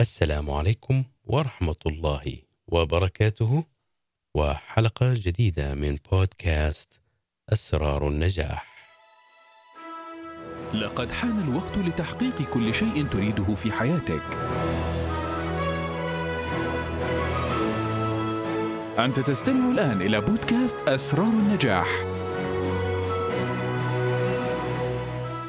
السلام عليكم ورحمة الله وبركاته وحلقة جديدة من بودكاست أسرار النجاح. لقد حان الوقت لتحقيق كل شيء تريده في حياتك. أنت تستمع الآن إلى بودكاست أسرار النجاح.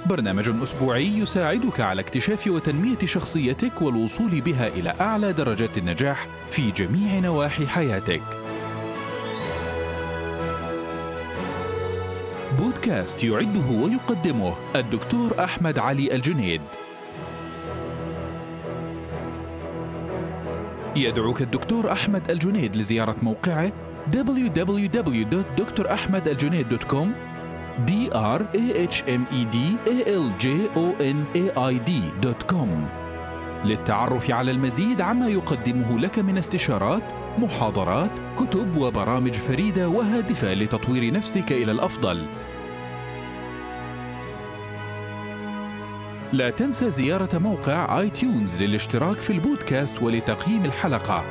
برنامج أسبوعي يساعدك على اكتشاف وتنمية شخصيتك والوصول بها إلى أعلى درجات النجاح في جميع نواحي حياتك. بودكاست يعده ويقدمه الدكتور أحمد علي الجنيد. يدعوك الدكتور أحمد الجنيد لزيارة موقعه www.drahmedaljunaid.com d r a h m e d a l j o n a i d للتعرف على المزيد عما يقدمه لك من استشارات محاضرات كتب وبرامج فريدة وهادفة لتطوير نفسك إلى الأفضل. لا تنسى زيارة موقع اي تيونز للاشتراك في البودكاست ولتقييم الحلقة.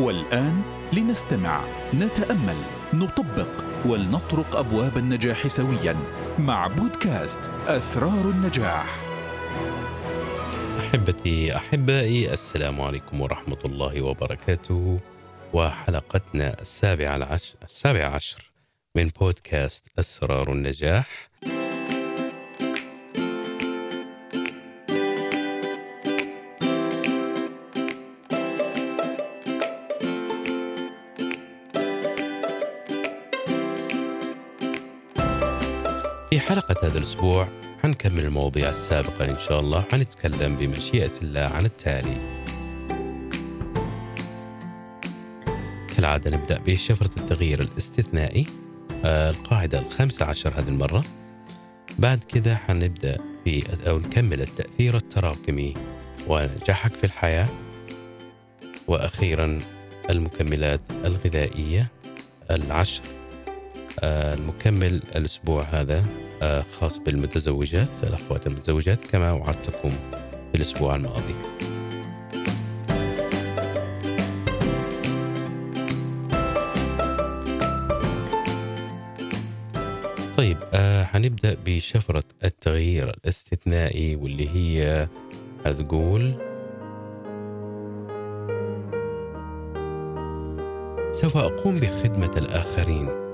والآن لنستمع نتأمل. نطبق ولنطرق أبواب النجاح سويا مع بودكاست أسرار النجاح. أحبتي أحبائي السلام عليكم ورحمة الله وبركاته. وحلقتنا السابعة العشر السابعة عشر من بودكاست أسرار النجاح. في حلقة هذا الأسبوع حنكمل المواضيع السابقة إن شاء الله. حنتكلم بمشيئة الله عن التالي. كالعادة نبدأ بشفرة التغيير الاستثنائي آه، القاعدة الخامسة عشر هذه المرة. بعد كذا حنبدأ في أو نكمل التأثير التراكمي. ونجاحك في الحياة. وأخيرا المكملات الغذائية العشر. المكمل الأسبوع هذا آه، خاص بالمتزوجات الأخوات المتزوجات كما وعدتكم في الأسبوع الماضي. طيب آه حنبدأ بشفرة التغيير الاستثنائي واللي هي هتقول سوف أقوم بخدمة الآخرين.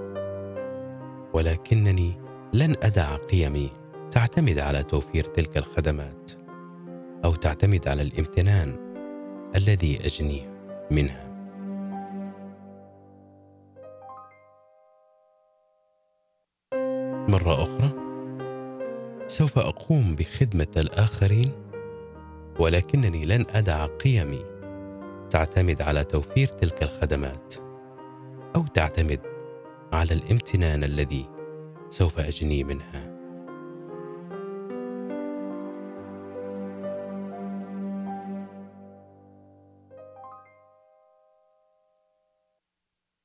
ولكنني لن أدع قيمي تعتمد على توفير تلك الخدمات أو تعتمد على الامتنان الذي أجنيه منها. مرة أخرى سوف أقوم بخدمة الآخرين ولكنني لن أدع قيمي تعتمد على توفير تلك الخدمات أو تعتمد على الامتنان الذي سوف أجني منها.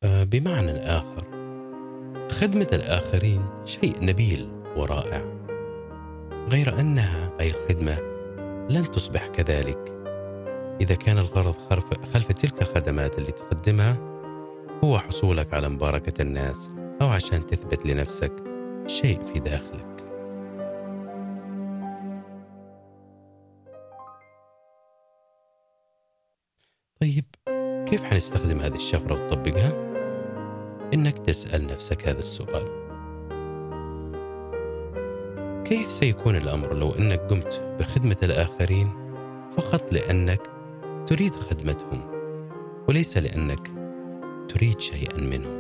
آه، بمعنى آخر خدمة الآخرين شيء نبيل ورائع غير أنها أي الخدمة لن تصبح كذلك. إذا كان الغرض خلف, تلك الخدمات اللي تقدمها هو حصولك على مباركة الناس أو عشان تثبت لنفسك شيء في داخلك طيب كيف حنستخدم هذه الشفرة وتطبقها؟ إنك تسأل نفسك هذا السؤال كيف سيكون الأمر لو أنك قمت بخدمة الآخرين فقط لأنك تريد خدمتهم وليس لأنك تريد شيئا منهم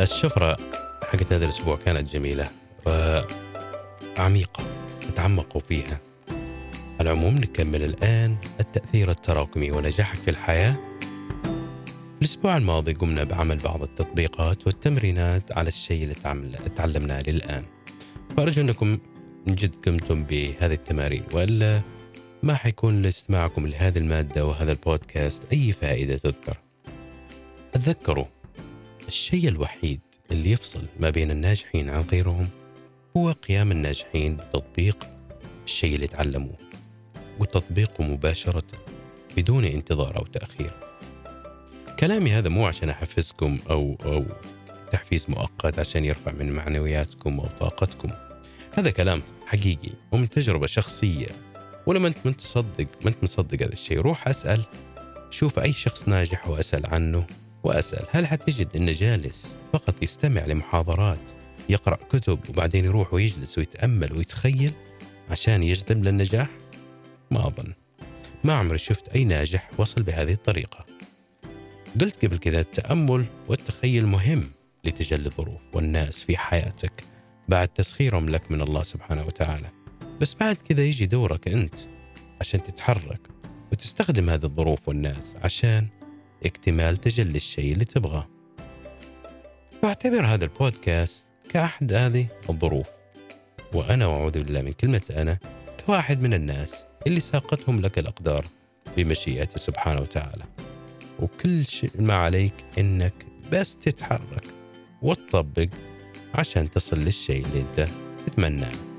الشفرة حقت هذا الأسبوع كانت جميلة وعميقة تتعمقوا فيها. على العموم نكمل الآن التأثير التراكمي ونجاحك في الحياة. الأسبوع الماضي قمنا بعمل بعض التطبيقات والتمرينات على الشيء اللي تعلمناه للآن. فأرجو أنكم من جد قمتم بهذه التمارين وإلا ما حيكون لاستماعكم لهذه المادة وهذا البودكاست أي فائدة تذكر. تذكروا الشيء الوحيد اللي يفصل ما بين الناجحين عن غيرهم هو قيام الناجحين بتطبيق الشيء اللي تعلموه. وتطبيقه مباشرة بدون انتظار أو تأخير. كلامي هذا مو عشان أحفزكم أو, أو تحفيز مؤقت عشان يرفع من معنوياتكم أو طاقتكم. هذا كلام حقيقي ومن تجربة شخصية. ولما أنت من تصدق ما أنت مصدق هذا الشيء روح أسأل. شوف أي شخص ناجح وأسأل عنه وأسأل. هل حتجد أنه جالس فقط يستمع لمحاضرات يقرأ كتب وبعدين يروح ويجلس ويتأمل ويتخيل عشان يجذب للنجاح؟ ما أظن ما عمري شفت أي ناجح وصل بهذه الطريقة. قلت قبل كذا التأمل والتخيل مهم لتجلي الظروف والناس في حياتك. بعد تسخيرهم لك من الله سبحانه وتعالى. بس بعد كذا يجي دورك أنت عشان تتحرك وتستخدم هذه الظروف والناس عشان اكتمال تجلي الشيء اللي تبغاه. فاعتبر هذا البودكاست كأحد هذه الظروف. وأنا وأعوذ بالله من كلمة أنا كواحد من الناس اللي ساقتهم لك الأقدار بمشيئته سبحانه وتعالى. وكل شيء ما عليك إنك بس تتحرك وتطبق عشان تصل للشيء اللي أنت تتمناه.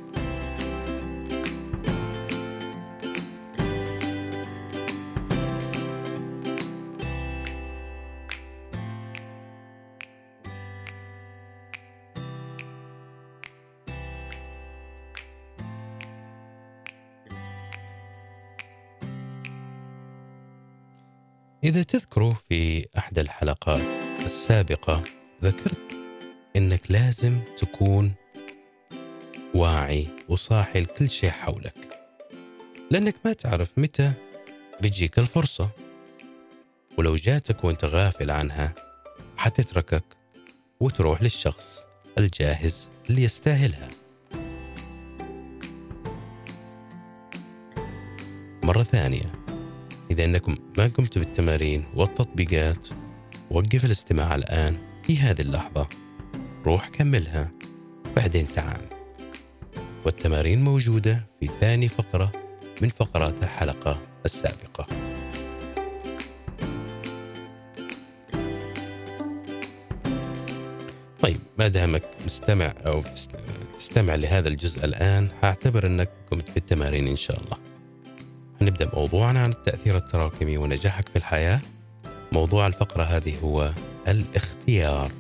إذا تذكروا في أحد الحلقات السابقة ذكرت إنك لازم تكون واعي وصاحي لكل شيء حولك لأنك ما تعرف متى بيجيك الفرصة. ولو جاتك وأنت غافل عنها حتتركك وتروح للشخص الجاهز اللي يستاهلها. مرة ثانية. إذا أنكم ما قمتوا بالتمارين والتطبيقات وقف الاستماع الآن في هذه اللحظة. روح كملها. بعدين تعال. والتمارين موجودة في ثاني فقرة من فقرات الحلقة السابقة. طيب ما دامك مستمع أو تستمع لهذا الجزء الآن هعتبر أنك قمت بالتمارين إن شاء الله. نبدأ موضوعنا عن التأثير التراكمي ونجاحك في الحياة. موضوع الفقرة هذه هو الاختيار.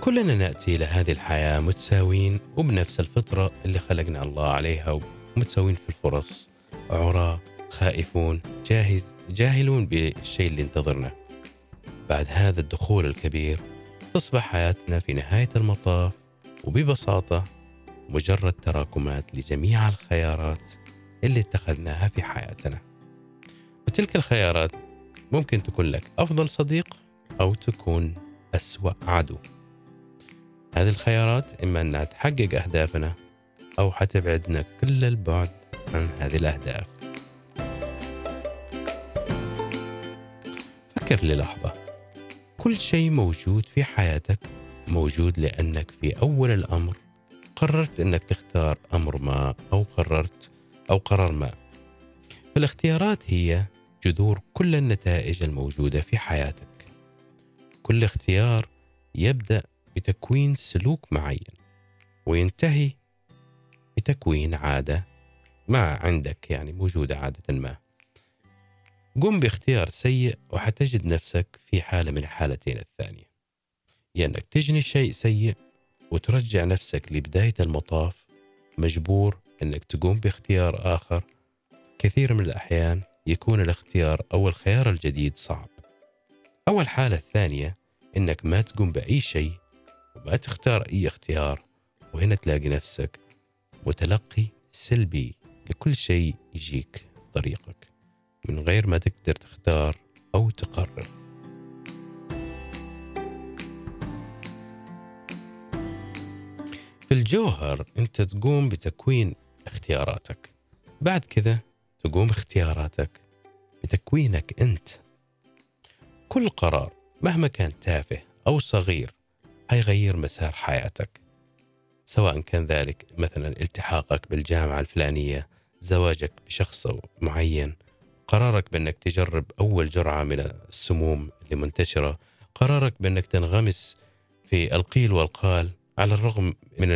كلنا نأتي إلى هذه الحياة متساوين وبنفس الفطرة اللي خلقنا الله عليها ومتساوين في الفرص. عراة خائفون جاهز جاهلون بالشيء اللي انتظرنا بعد هذا الدخول الكبير تصبح حياتنا في نهاية المطاف وببساطة مجرد تراكمات لجميع الخيارات اللي اتخذناها في حياتنا. وتلك الخيارات ممكن تكون لك أفضل صديق أو تكون أسوأ عدو. هذه الخيارات إما أنها تحقق أهدافنا أو حتبعدنا كل البعد عن هذه الأهداف. فكر للحظة. كل شيء موجود في حياتك موجود لأنك في أول الأمر قررت أنك تختار أمر ما أو قررت أو قرار ما. فالاختيارات هي جذور كل النتائج الموجودة في حياتك. كل اختيار يبدأ بتكوين سلوك معين وينتهي بتكوين عادة ما عندك يعني موجودة عادة ما. قم باختيار سيء وحتجد نفسك في حالة من الحالتين الثانية. يا أنك تجني شيء سيء وترجع نفسك لبداية المطاف مجبور أنك تقوم باختيار آخر. كثير من الأحيان يكون الاختيار أو الخيار الجديد صعب. أو الحالة الثانية أنك ما تقوم بأي شيء وما تختار أي اختيار وهنا تلاقي نفسك متلقي سلبي لكل شيء يجيك طريقك. من غير ما تقدر تختار أو تقرر. في الجوهر أنت تقوم بتكوين اختياراتك. بعد كذا تقوم اختياراتك بتكوينك أنت. كل قرار مهما كان تافه أو صغير هيغير مسار حياتك. سواء كان ذلك مثلا التحاقك بالجامعة الفلانية زواجك بشخص معين قرارك بأنك تجرب أول جرعة من السموم اللي منتشرة قرارك بأنك تنغمس في القيل والقال على الرغم من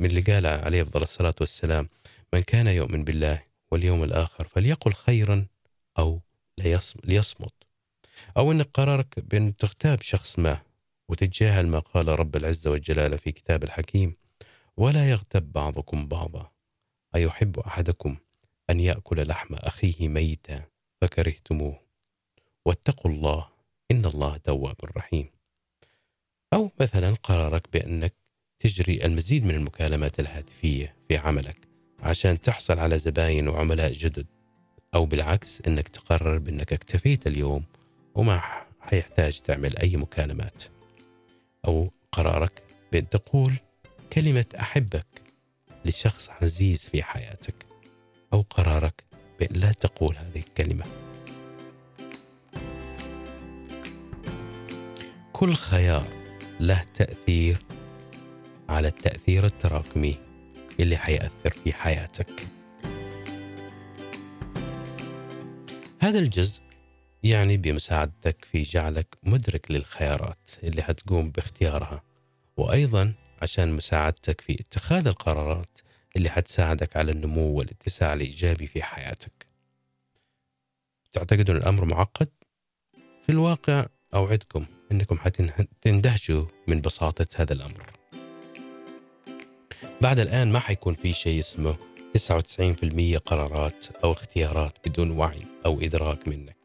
من اللي قال عليه أفضل الصلاة والسلام من كان يؤمن بالله واليوم الآخر فليقل خيرا أو ليصمت. أو إن قرارك بأن تغتاب شخص ما وتتجاهل ما قال رب العزة والجلاله في كتاب الحكيم ولا يغتب بعضكم بعضا أيحب أحدكم أن يأكل لحم أخيه ميتا؟ فكرهتموه. واتقوا الله إن الله تواب رحيم. أو مثلا قرارك بأنك تجري المزيد من المكالمات الهاتفية في عملك عشان تحصل على زباين وعملاء جدد أو بالعكس أنك تقرر بأنك اكتفيت اليوم وما حيحتاج تعمل أي مكالمات. أو قرارك بأن تقول كلمة أحبك لشخص عزيز في حياتك أو قرارك بأن لا تقول هذه الكلمة. كل خيار له تأثير على التأثير التراكمي اللي حيأثر في حياتك. هذا الجزء يعني بمساعدتك في جعلك مدرك للخيارات اللي حتقوم باختيارها وأيضا عشان مساعدتك في اتخاذ القرارات اللي حتساعدك على النمو والاتساع الإيجابي في حياتك. تعتقدون الأمر معقد؟ في الواقع أوعدكم أنكم حتندهشوا من بساطة هذا الأمر. بعد الآن ما حيكون في شيء اسمه 99% قرارات أو اختيارات بدون وعي أو إدراك منك.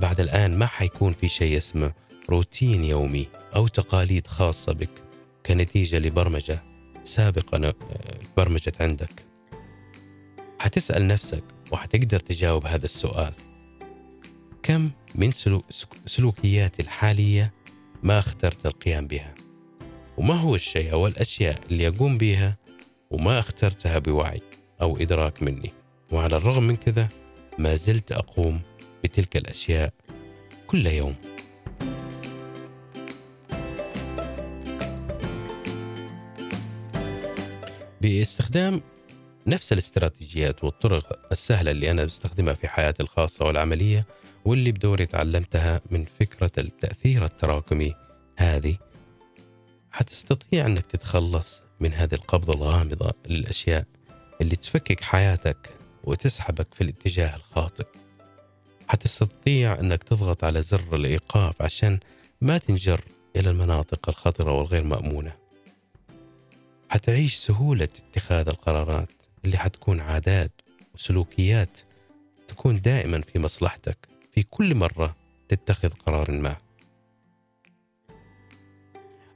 بعد الآن ما حيكون في شيء اسمه روتين يومي أو تقاليد خاصة بك كنتيجة لبرمجة سابقا برمجت عندك. حتسأل نفسك وحتقدر تجاوب هذا السؤال. كم من سلوكياتي الحالية ما اخترت القيام بها؟ وما هو الشيء أو الأشياء اللي أقوم بها وما اخترتها بوعي أو إدراك مني؟ وعلى الرغم من كذا ما زلت أقوم بتلك الأشياء كل يوم. باستخدام نفس الاستراتيجيات والطرق السهلة اللي أنا بستخدمها في حياتي الخاصة والعملية واللي بدوري تعلمتها من فكرة التأثير التراكمي هذه. حتستطيع أنك تتخلص من هذه القبضة الغامضة للأشياء اللي تفكك حياتك وتسحبك في الاتجاه الخاطئ. حتستطيع أنك تضغط على زر الإيقاف عشان ما تنجر إلى المناطق الخطرة والغير مأمونة. حتعيش سهولة اتخاذ القرارات اللي حتكون عادات وسلوكيات تكون دائما في مصلحتك في كل مرة تتخذ قرار ما.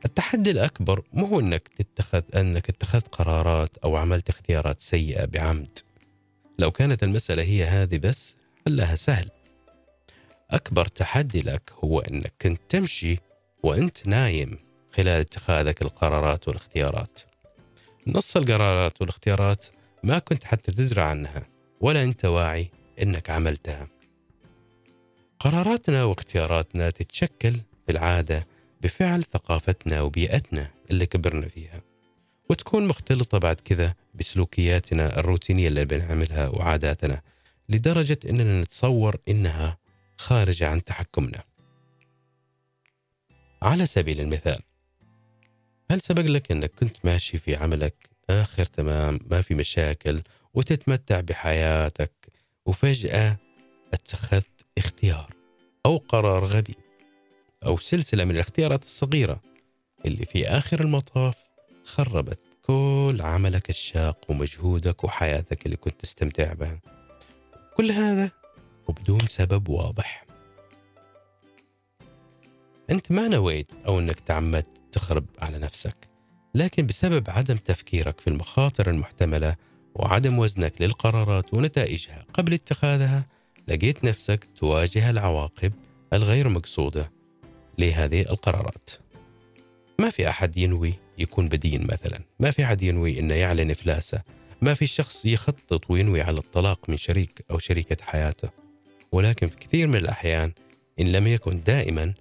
التحدي الأكبر مو هو أنك تتخذ أنك اتخذت قرارات أو عملت اختيارات سيئة بعمد. لو كانت المسألة هي هذه بس حلها سهل. أكبر تحدي لك هو أنك كنت تمشي وأنت نايم خلال اتخاذك القرارات والاختيارات. نص القرارات والاختيارات ما كنت حتى تدرى عنها ولا أنت واعي أنك عملتها. قراراتنا واختياراتنا تتشكل في العادة بفعل ثقافتنا وبيئتنا اللي كبرنا فيها وتكون مختلطة بعد كذا بسلوكياتنا الروتينية اللي بنعملها وعاداتنا لدرجة أننا نتصور أنها خارجة عن تحكمنا. على سبيل المثال هل سبق لك أنك كنت ماشي في عملك؟ آخر تمام ما في مشاكل وتتمتع بحياتك وفجأة اتخذت اختيار أو قرار غبي أو سلسلة من الاختيارات الصغيرة اللي في آخر المطاف خربت كل عملك الشاق ومجهودك وحياتك اللي كنت تستمتع بها. كل هذا وبدون سبب واضح. أنت ما نويت أو أنك تعمدت تخرب على نفسك لكن بسبب عدم تفكيرك في المخاطر المحتملة وعدم وزنك للقرارات ونتائجها قبل اتخاذها لقيت نفسك تواجه العواقب الغير مقصودة لهذه القرارات. ما في أحد ينوي يكون بدين مثلا ما في أحد ينوي أنه يعلن إفلاسه ما في شخص يخطط وينوي على الطلاق من شريك أو شريكة حياته. ولكن في كثير من الأحيان إن لم يكن دائما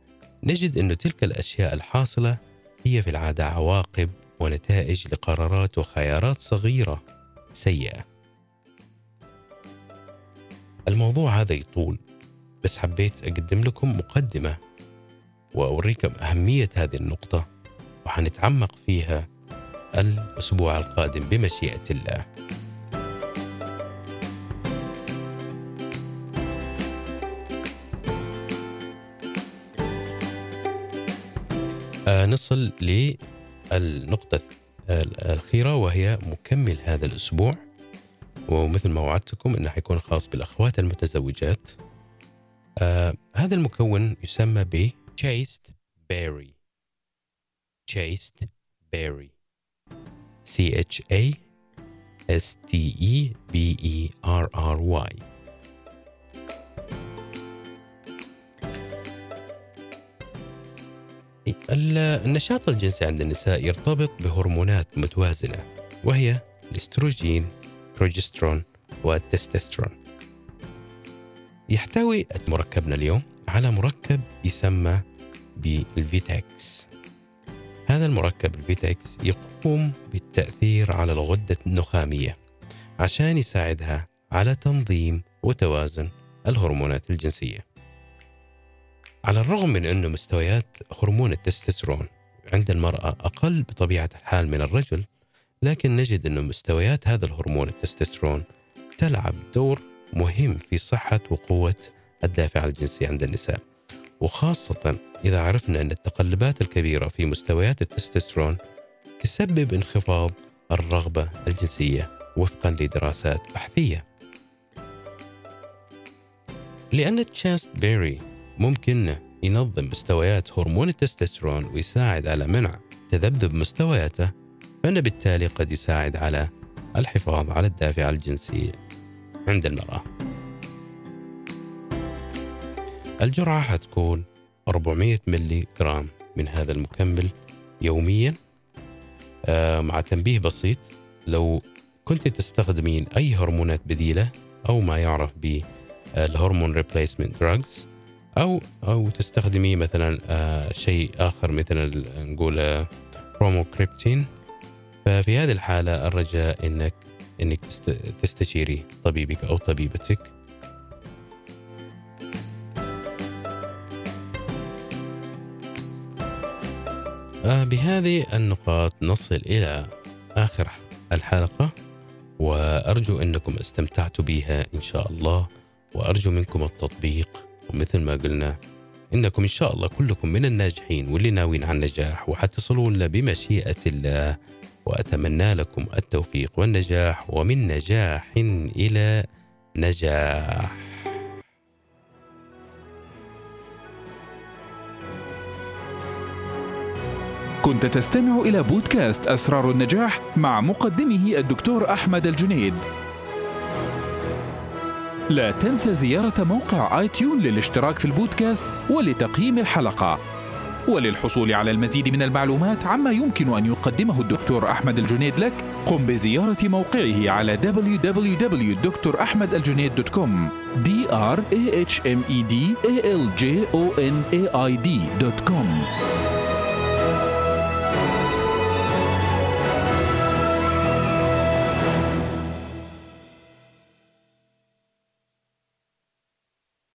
نجد أن تلك الأشياء الحاصلة هي في العادة عواقب ونتائج لقرارات وخيارات صغيرة سيئة. الموضوع هذا يطول بس حبيت أقدم لكم مقدمة وأوريكم أهمية هذه النقطة وحنتعمق فيها الأسبوع القادم بمشيئة الله. نصل للنقطة الأخيرة وهي مكمل هذا الأسبوع. ومثل ما وعدتكم أنه حيكون خاص بالأخوات المتزوجات. آه هذا المكون يسمى ب Chased Berry. Chased Berry. C H A S T E B E R R Y. النشاط الجنسي عند النساء يرتبط بهرمونات متوازنة وهي الاستروجين بروجسترون والتستوستيرون. يحتوي مركبنا اليوم على مركب يسمى بال Vitex هذا المركب ال Vitex يقوم بالتأثير على الغدة النخامية عشان يساعدها على تنظيم وتوازن الهرمونات الجنسية. على الرغم من أن مستويات هرمون التستوستيرون عند المرأة أقل بطبيعة الحال من الرجل لكن نجد أن مستويات هذا الهرمون التستوستيرون تلعب دور مهم في صحة وقوة الدافع الجنسي عند النساء. وخاصة إذا عرفنا أن التقلبات الكبيرة في مستويات التستوستيرون تسبب انخفاض الرغبة الجنسية وفقا لدراسات بحثية. لأن تشانست بيري ممكن ينظم مستويات هرمون التستوستيرون ويساعد على منع تذبذب مستوياته فإن بالتالي قد يساعد على الحفاظ على الدافع الجنسي عند المرأة. الجرعة حتكون 400 ملي جرام من هذا المكمل يوميا آه، مع تنبيه بسيط. لو كنت تستخدمين أي هرمونات بديلة أو ما يعرف بال hormone replacement drugs أو أو تستخدمي مثلا آه، شيء آخر مثل نقول بروموكريبتين ففي هذه الحالة الرجاء انك إنك تستشيري طبيبك أو طبيبتك. آه، بهذه النقاط نصل إلى آخر الحلقة وأرجو إنكم استمتعتوا بها إن شاء الله وأرجو منكم التطبيق. ومثل ما قلنا. إنكم إن شاء الله كلكم من الناجحين واللي ناويين على النجاح وحتصلون بمشيئة الله. وأتمنى لكم التوفيق والنجاح ومن نجاح إلى نجاح. كنت تستمع إلى بودكاست أسرار النجاح مع مقدمه الدكتور أحمد الجنيد. لا تنسى زيارة موقع اي تيون للاشتراك في البودكاست ولتقييم الحلقة. وللحصول على المزيد من المعلومات عما يمكن أن يقدمه الدكتور أحمد الجنيد لك قم بزيارة موقعه على www.drahmedaljunaid.com d r a h m e d a l j o n a i d.com